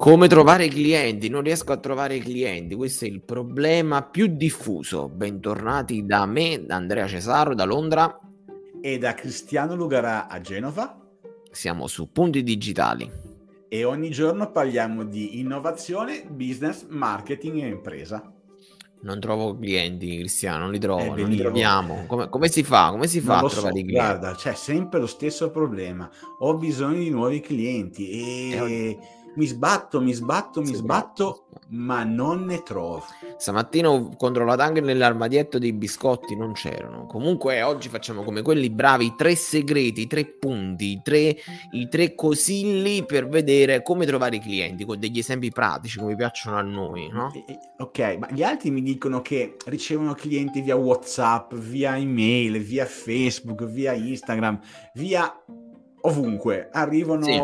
Come trovare i clienti? Non riesco a trovare i clienti, questo è il problema più diffuso. Bentornati da me, da Andrea Cesaro, da Londra. E da Cristiano Lugarà a Genova. Siamo su Punti Digitali. E ogni giorno parliamo di innovazione, business, marketing e impresa. Non trovo clienti, Cristiano, non li trovo, eh, non li troviamo. Come, come, si fa? Come si fa a trovare so, i clienti? Guarda, c'è sempre lo stesso problema. Ho bisogno di nuovi clienti e... Eh, mi sbatto, mi sbatto, mi sbatto, ma non ne trovo. Stamattina ho controllato anche nell'armadietto dei biscotti, non c'erano. Comunque oggi facciamo come quelli bravi, i tre segreti, i tre punti, i tre, i tre cosilli per vedere come trovare i clienti, con degli esempi pratici come piacciono a noi, no? Ok, ma gli altri mi dicono che ricevono clienti via WhatsApp, via email, via Facebook, via Instagram, via ovunque, arrivano sì.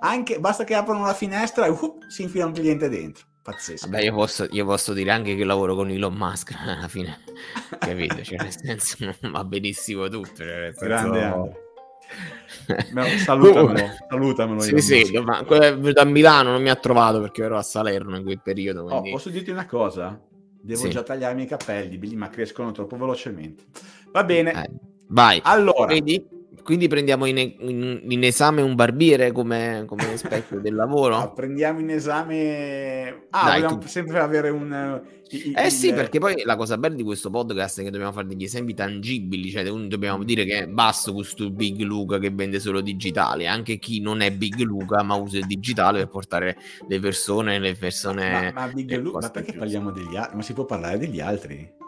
anche, basta che aprono la finestra e uh, si infila un cliente dentro. Pazzesco. Vabbè, io posso, io posso, dire anche che lavoro con Elon Musk alla fine, capito? Cioè, nel senso, va benissimo tutto. Cioè, senso... Grande salutamelo, salutamelo. Sì, sì, ma da Milano non mi ha trovato perché ero a Salerno in quel periodo. Oh, quindi... Oh, posso dirti una cosa? Devo sì. già tagliarmi i capelli, ma crescono troppo velocemente. Va bene. Eh, vai. Allora, Vedi? Quindi prendiamo in, in, in, esame un barbiere come, come specchio del lavoro? No, prendiamo in esame... Ah, Dai, vogliamo tu... sempre avere un... Il, eh il... sì, perché poi la cosa bella di questo podcast è che dobbiamo fare degli esempi tangibili, cioè dobbiamo dire che basta questo Big Luca che vende solo digitale, anche chi non è Big Luca ma usa il digitale per portare le persone, le persone... Ma, ma Big Luca, ma perché parliamo degli altri? Ma si può parlare degli altri?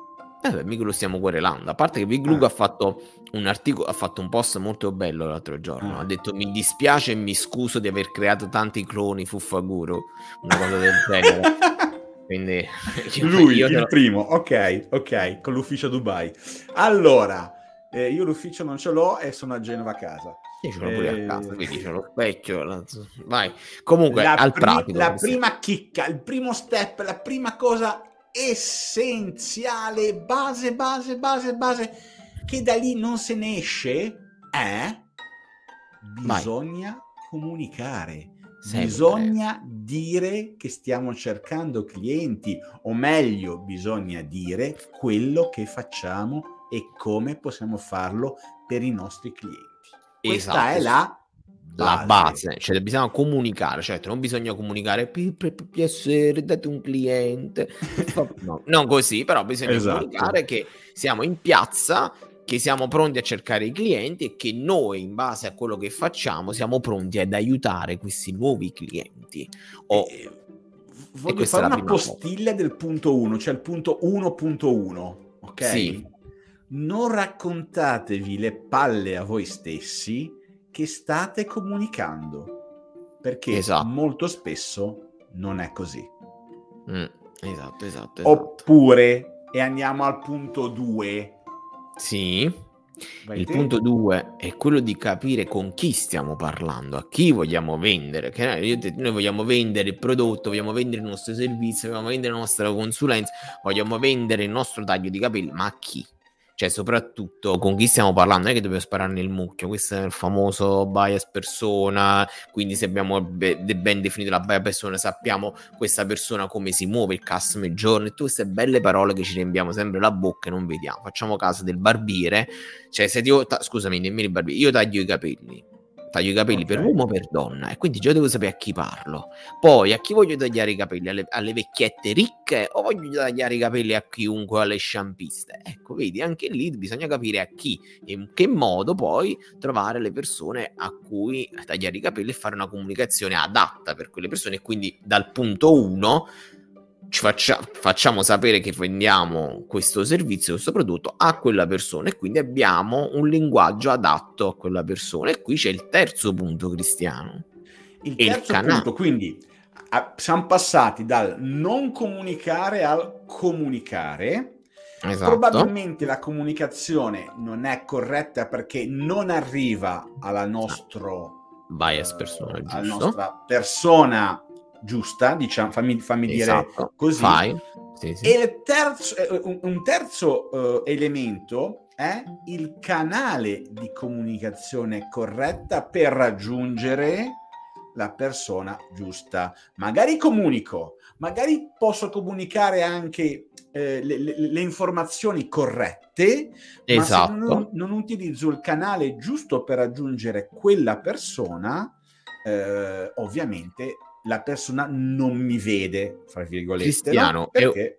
Eh, mica lo stiamo querelando. A parte che Big Luke ah. ha fatto un articolo, ha fatto un post molto bello l'altro giorno. Ah. Ha detto: Mi dispiace e mi scuso di aver creato tanti cloni Fuffaguru. Una cosa del genere. Quindi lui io il lo... primo, ok, ok, con l'ufficio Dubai. Allora, eh, io l'ufficio non ce l'ho e sono a Genova a casa. Io ce l'ho pure a casa, quindi c'è lo specchio. La... Vai. Comunque, la al pri- pratico. La prima chicca, il primo step, la prima cosa essenziale, base, base, base, base, che da lì non se ne esce, è bisogna Vai. comunicare. Sempre. Bisogna dire che stiamo cercando clienti, o meglio, bisogna dire quello che facciamo e come possiamo farlo per i nostri clienti. Questa esatto. è la la base, cioè bisogna comunicare, certo non bisogna comunicare per piacere, date un cliente, no, non così, però bisogna esatto. comunicare che siamo in piazza, che siamo pronti a cercare i clienti e che noi in base a quello che facciamo siamo pronti ad aiutare questi nuovi clienti. O, eh, voglio fare una postilla cosa. del punto 1, cioè il punto 1.1, ok? Sì. Non raccontatevi le palle a voi stessi che state comunicando, perché esatto. molto spesso non è così. Mm, esatto, esatto, esatto. Oppure, e andiamo al punto 2. Sì. Vai il te. punto 2 è quello di capire con chi stiamo parlando, a chi vogliamo vendere. Che noi, noi vogliamo vendere il prodotto, vogliamo vendere il nostro servizio, vogliamo vendere la nostra consulenza, vogliamo vendere il nostro taglio di capelli, ma a chi? Cioè soprattutto con chi stiamo parlando, non è che dobbiamo sparare nel mucchio, questo è il famoso bias persona, quindi se abbiamo be- ben definito la bias persona sappiamo questa persona come si muove, il customer journey, tutte queste belle parole che ci riempiamo sempre la bocca e non vediamo, facciamo caso del barbiere, cioè se io, ta- scusami, nemmeno il barbiere, io taglio i capelli, taglio i capelli okay. per uomo o per donna e quindi già devo sapere a chi parlo. Poi a chi voglio tagliare i capelli? Alle, alle vecchiette ricche o voglio tagliare i capelli a chiunque, alle sciampiste? Ecco, vedi, anche lì bisogna capire a chi e in che modo poi trovare le persone a cui tagliare i capelli e fare una comunicazione adatta per quelle persone e quindi dal punto 1 ci faccia, facciamo sapere che vendiamo questo servizio, questo prodotto a quella persona e quindi abbiamo un linguaggio adatto a quella persona. E qui c'è il terzo punto, Cristiano. Il terzo il punto, quindi a, siamo passati dal non comunicare al comunicare. Esatto. Probabilmente la comunicazione non è corretta perché non arriva alla nostra bias persona, giusto? alla nostra persona giusta, diciamo, fammi, fammi esatto. dire così. Sì, sì. E terzo, eh, un terzo uh, elemento è il canale di comunicazione corretta per raggiungere la persona giusta. Magari comunico, magari posso comunicare anche eh, le, le, le, informazioni corrette, esatto. ma se non, non, utilizzo il canale giusto per raggiungere quella persona, eh, ovviamente la persona non mi vede, fra virgolette. Cristiano, no? è,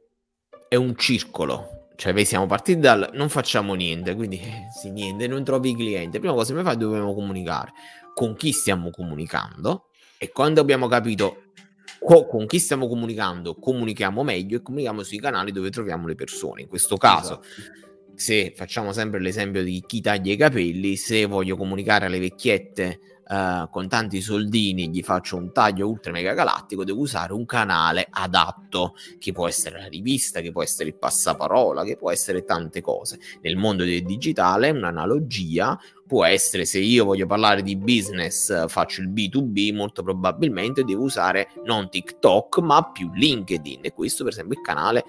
è un circolo cioè, noi siamo partiti dal non facciamo niente, quindi eh, sì, niente, non trovi i clienti. Prima cosa che fai, dobbiamo comunicare con chi stiamo comunicando e quando abbiamo capito co- con chi stiamo comunicando, comunichiamo meglio e comunichiamo sui canali dove troviamo le persone. In questo caso, esatto. se facciamo sempre l'esempio di chi taglia i capelli, se voglio comunicare alle vecchiette Uh, con tanti soldini gli faccio un taglio ultra mega galattico, devo usare un canale adatto, che può essere la rivista, che può essere il passaparola, che può essere tante cose. Nel mondo del digitale un'analogia può essere se io voglio parlare di business, faccio il B2B, molto probabilmente devo usare non TikTok, ma più LinkedIn e questo per esempio il canale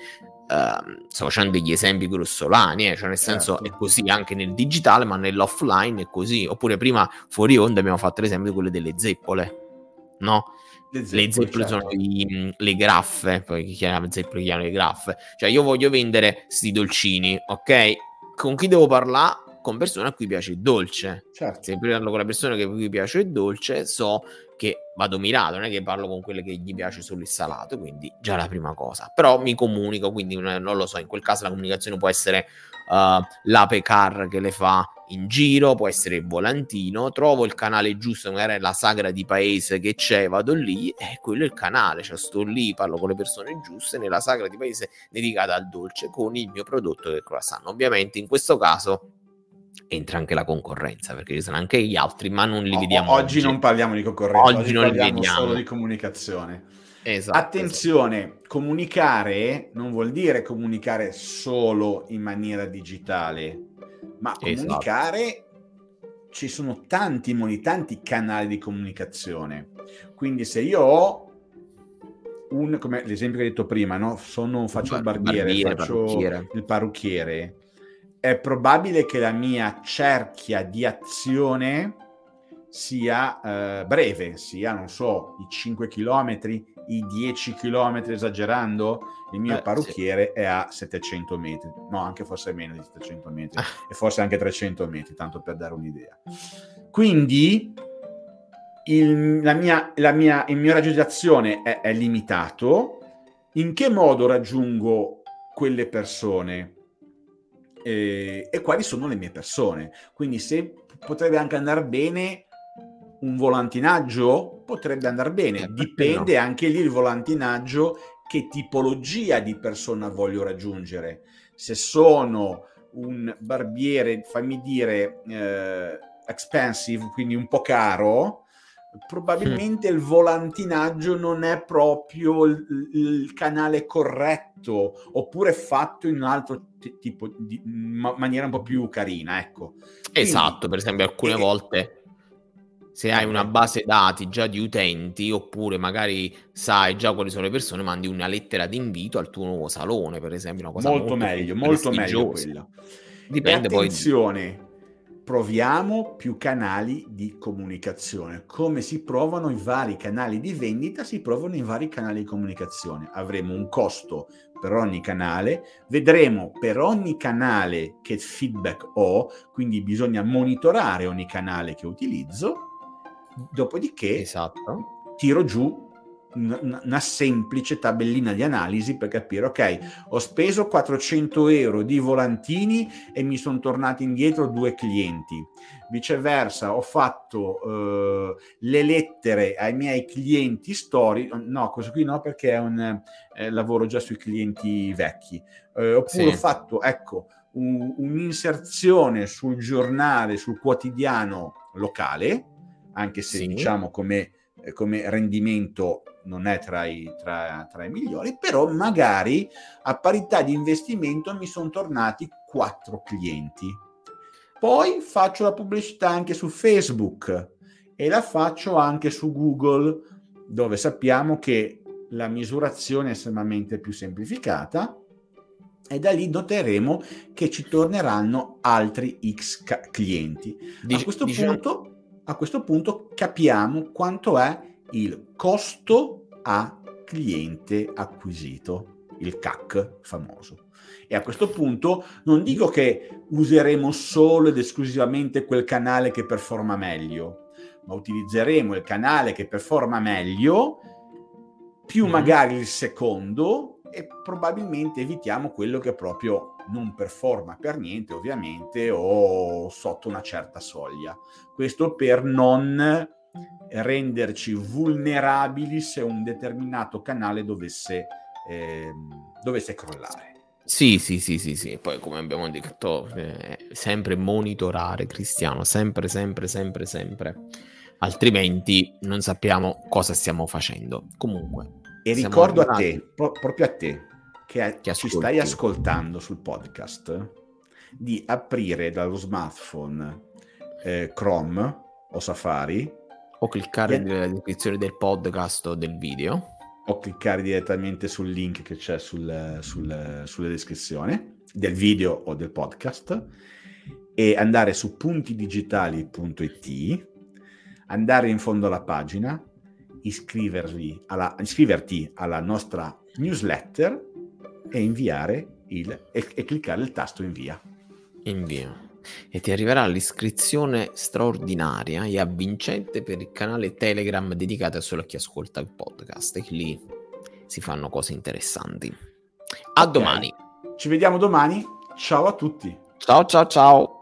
Uh, sto facendo degli esempi grossolani, eh, cioè nel senso certo. è così anche nel digitale, ma nell'offline è così. Oppure prima fuori onda abbiamo fatto l'esempio di quelle delle zeppole, no? Le zeppole, le zeppole certo. sono i, le graffe, poi chi chiama zeppole chiama le graffe. Cioè io voglio vendere sti dolcini, ok? Con chi devo parlare? Con persone a cui piace il dolce. Certo. Se parlo con la persona a cui piace il dolce, so che vado mirato, non è che parlo con quelle che gli piace solo il salato, quindi già la prima cosa. Però mi comunico, quindi non lo so, in quel caso la comunicazione può essere uh, l'ape car che le fa in giro, può essere il volantino, trovo il canale giusto, magari è la sagra di paese che c'è, vado lì e quello è il canale, cioè sto lì, parlo con le persone giuste nella sagra di paese dedicata al dolce con il mio prodotto del croissant. Ovviamente in questo caso entra anche la concorrenza, perché ci sono anche gli altri, ma non li vediamo oggi. Oggi non parliamo di concorrenza, oggi, oggi non li vediamo. solo di comunicazione. Esatto, Attenzione, esatto. comunicare non vuol dire comunicare solo in maniera digitale, ma esatto. comunicare esatto. ci sono tanti modi, tanti canali di comunicazione. Quindi se io ho un, come l'esempio che hai detto prima, no? Sono, faccio il barbiere, barbiere faccio parrucchiere. il parrucchiere è probabile che la mia cerchia di azione sia eh, breve, sia, non so, i 5 km, i 10 km esagerando, il mio eh, parrucchiere sì. è a 700 metri, no, anche forse meno di 700 metri, e forse anche 300 metri, tanto per dare un'idea. Quindi il, la mia, la mia, il mio raggio di azione è, è limitato. In che modo raggiungo quelle persone? Eh, e quali sono le mie persone. Quindi se potrebbe anche andare bene un volantinaggio, potrebbe andare bene, eh, dipende no. anche lì il volantinaggio che tipologia di persona voglio raggiungere. Se sono un barbiere, fammi dire, eh, expensive, quindi un po' caro, probabilmente mm. il volantinaggio non è proprio il, il, canale corretto oppure fatto in un altro t- tipo di ma- maniera un po' più carina ecco. Quindi, esatto per esempio alcune e, volte se hai una base dati già di utenti oppure magari sai già quali sono le persone mandi una lettera di invito al tuo nuovo salone per esempio una cosa molto, molto meglio molto meglio quella. Dipende e attenzione poi proviamo più canali di comunicazione. Come si provano i vari canali di vendita, si provano i vari canali di comunicazione. Avremo un costo per ogni canale, vedremo per ogni canale che feedback ho, quindi bisogna monitorare ogni canale che utilizzo, dopodiché esatto. tiro giù una, una, semplice tabellina di analisi per capire, ok, ho speso 400 euro di volantini e mi sono tornati indietro due clienti. Viceversa, ho fatto eh, le lettere ai miei clienti storici, no, questo qui no perché è un eh, lavoro già sui clienti vecchi, eh, oppure sì. ho fatto, ecco, un, un'inserzione sul giornale, sul quotidiano locale, anche se sì. diciamo come come rendimento non è tra i, tra, tra i, migliori, però magari a parità di investimento mi sono tornati quattro clienti. Poi faccio la pubblicità anche su Facebook e la faccio anche su Google, dove sappiamo che la misurazione è estremamente più semplificata e da lì noteremo che ci torneranno altri X clienti. Dic- a, questo diciamo... punto, a questo punto capiamo quanto è il costo a cliente acquisito, il CAC famoso. E a questo punto non dico che useremo solo ed esclusivamente quel canale che performa meglio, ma utilizzeremo il canale che performa meglio, più mm. magari il secondo, e probabilmente evitiamo quello che proprio non performa per niente, ovviamente, o sotto una certa soglia. Questo per non renderci vulnerabili se un determinato canale dovesse, eh, dovesse crollare. Sì, sì, sì, sì, sì. Poi come abbiamo detto, eh, sempre monitorare, Cristiano, sempre, sempre, sempre, sempre. Altrimenti non sappiamo cosa stiamo facendo. Comunque. E ricordo a te, pro- proprio a te, che, ci stai ascoltando sul podcast, di aprire dallo smartphone eh, Chrome o Safari. O cliccare e... nella descrizione del podcast o del video o cliccare direttamente sul link che c'è sul, sul, sulla descrizione del video o del podcast e andare su puntidigitali.it, andare in fondo alla pagina, alla, iscriverti alla nostra newsletter e inviare il, e, e cliccare il tasto invia. Invia e ti arriverà l'iscrizione straordinaria e avvincente per il canale Telegram dedicato solo a chi ascolta il podcast e lì si fanno cose interessanti. A okay. domani. Ci vediamo domani. Ciao a tutti. Ciao ciao ciao.